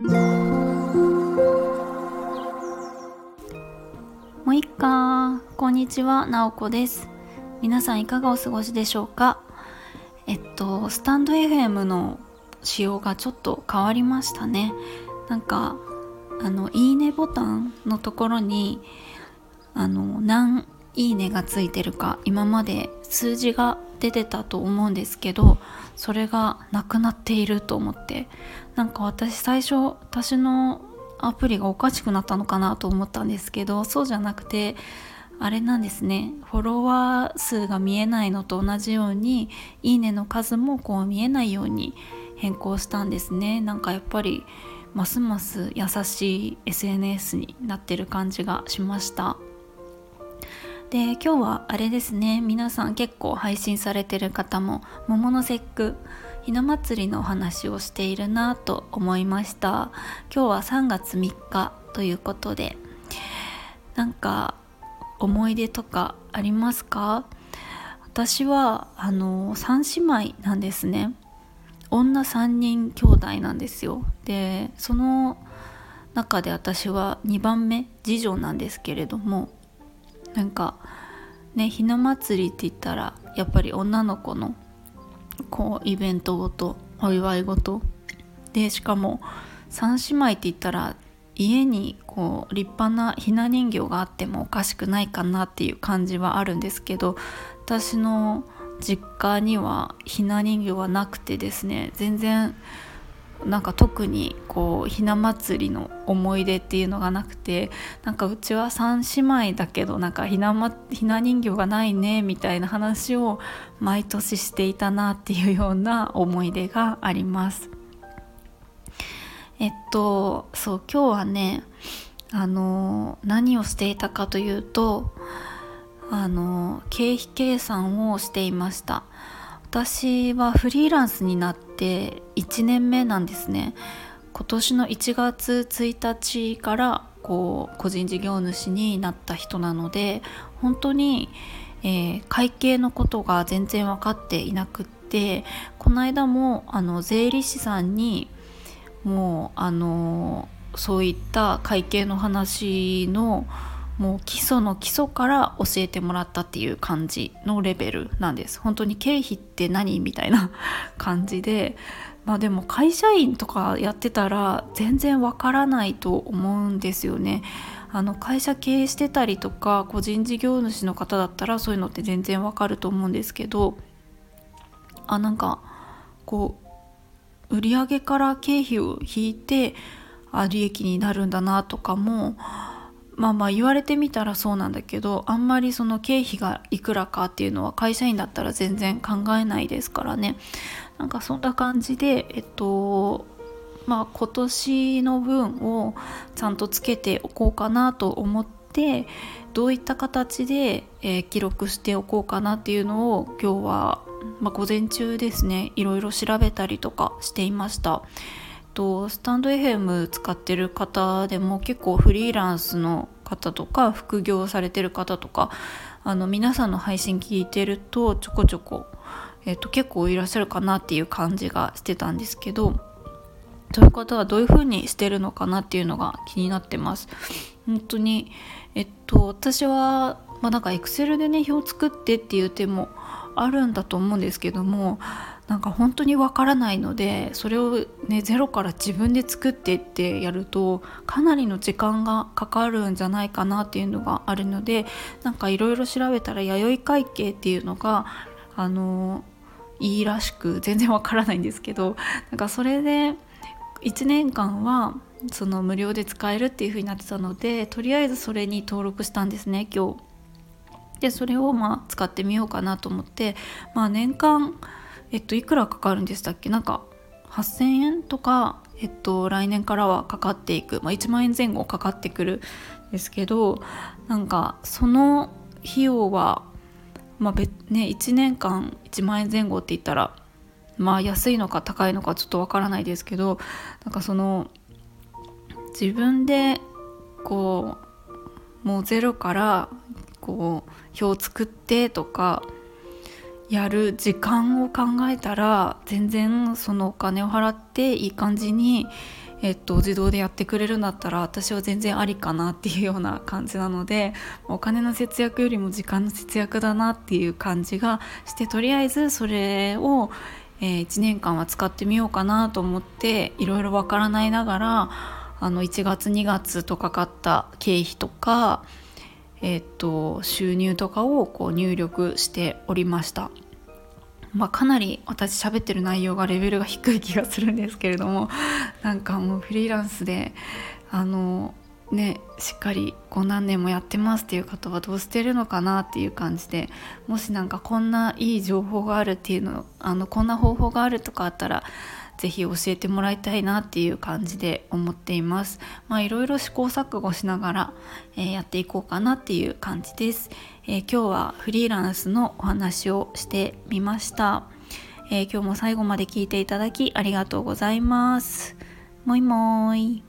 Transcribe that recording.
もういっかこんにちはなおこです。皆さんいかがお過ごしでしょうか？えっとスタンド FM の仕様がちょっと変わりましたね。なんかあのいいねボタンのところにあの何いいねがついてるか今まで数字が出てたと思うんですけどそれがなくなっていると思って。なんか私最初私のアプリがおかしくなったのかなと思ったんですけどそうじゃなくてあれなんですね。フォロワー数が見えないのと同じようにいいねの数もこう見えないように変更したんですね。なんかやっぱりますます優しい SNS になってる感じがしました。で今日はあれですね。皆さん結構配信されてる方も桃の節句ひな祭りのお話をしているなと思いました。今日は3月3日ということでなんか思い出とかありますか？私はあの3姉妹なんですね。女3人兄弟なんですよ。でその中で私は2番目次女なんですけれどもなんかねひな祭りって言ったらやっぱり女の子のこうイベントごとお祝いごと。でしかも3姉妹って言ったら家にこう立派なひな人形があってもおかしくないかなっていう感じはあるんですけど私の実家にはひな人形はなくてですね全然なんか特にこうひな祭りの思い出っていうのがなくてなんかうちは3姉妹だけどなんかひな,、ま、ひな人形がないねみたいな話を毎年していたなっていうような思い出があります。えっとそう今日はねあの何をしていたかというとあの経費計算をしていました。私はフリーランスになって1年目なんですね。今年の1月1日からこう個人事業主になった人なので本当に、えー、会計のことが全然分かっていなくってこの間もあの税理士さんにもうあのそういった会計の話のもう基礎の基礎から教えてもらったっていう感じのレベルなんです。本当に経費って何みたいな感じで。まあでも会社員とかやってたら全然わからないと思うんですよね。あの会社経営してたりとか個人事業主の方だったらそういうのって全然わかると思うんですけど。あなんかこう売上から経費を引いてあ利益になるんだなとかもまあまあ言われてみたらそうなんだけどあんまりその経費がいくらかっていうのは会社員だったら全然考えないですからねなんかそんな感じでえっとまあ今年の分をちゃんとつけておこうかなと思ってどういった形で、えー、記録しておこうかなっていうのを今日は、まあ、午前中ですねいろいろ調べたりとかしていました。とスタンド FM 使ってる方でも結構フリーランスの方とか副業されてる方とかあの皆さんの配信聞いてるとちょこちょこ、えーと、結構いらっしゃるかなっていう感じがしてたんですけどそういう方はどういう風にしてるのかなっていうのが気になってます。本当にえっと私はまあなんか Excel でね表作ってっていう手もあるんだと思うんですけどもなんか本当にわからないのでそれをねゼロから自分で作ってってやるとかなりの時間がかかるんじゃないかなっていうのがあるのでなんかいろいろ調べたら弥生会計っていうのがあのいいらしく全然わからないんですけどなんかそれで1年間はその無料で使えるっていう風になってたのでとりあえずそれに登録したんですね今日。でそれをまあ使ってみようかなと思ってまあ年間えっといくらかかるんでしたっけ？なんか8,000円とか、えっと、来年からはかかっていく、まあ、1万円前後かかってくるんですけどなんかその費用は、まあ別ね、1年間1万円前後って言ったらまあ安いのか高いのかちょっとわからないですけどなんかその自分でこうもうゼロからこう表を作ってとかやる時間を考えたら全然そのお金を払っていい感じに、えっと、自動でやってくれるんだったら私は全然ありかなっていうような感じなのでお金の節約よりも時間の節約だなっていう感じがしてとりあえずそれを、えー、1年間は使ってみようかなと思っていろいろわからないながらあの1月2月とかかった経費とか、えー、っと収入とかをこう入力しておりました。まあ、かなり私喋ってる内容がレベルが低い気がするんですけれども なんかもうフリーランスであのねしっかりこう何年もやってますっていう方はどうしてるのかなっていう感じでもしなんかこんないい情報があるっていうのあのこんな方法があるとかあったら是非教えてもらいたいなっていう感じで思っています。まあいろいろ試行錯誤しながら、えー、やっていこうかなっていう感じです、えー、今日はフリーランスのお話をしてみました。えー、今日も最後まで聞いていただきありがとうございます。もいもーい。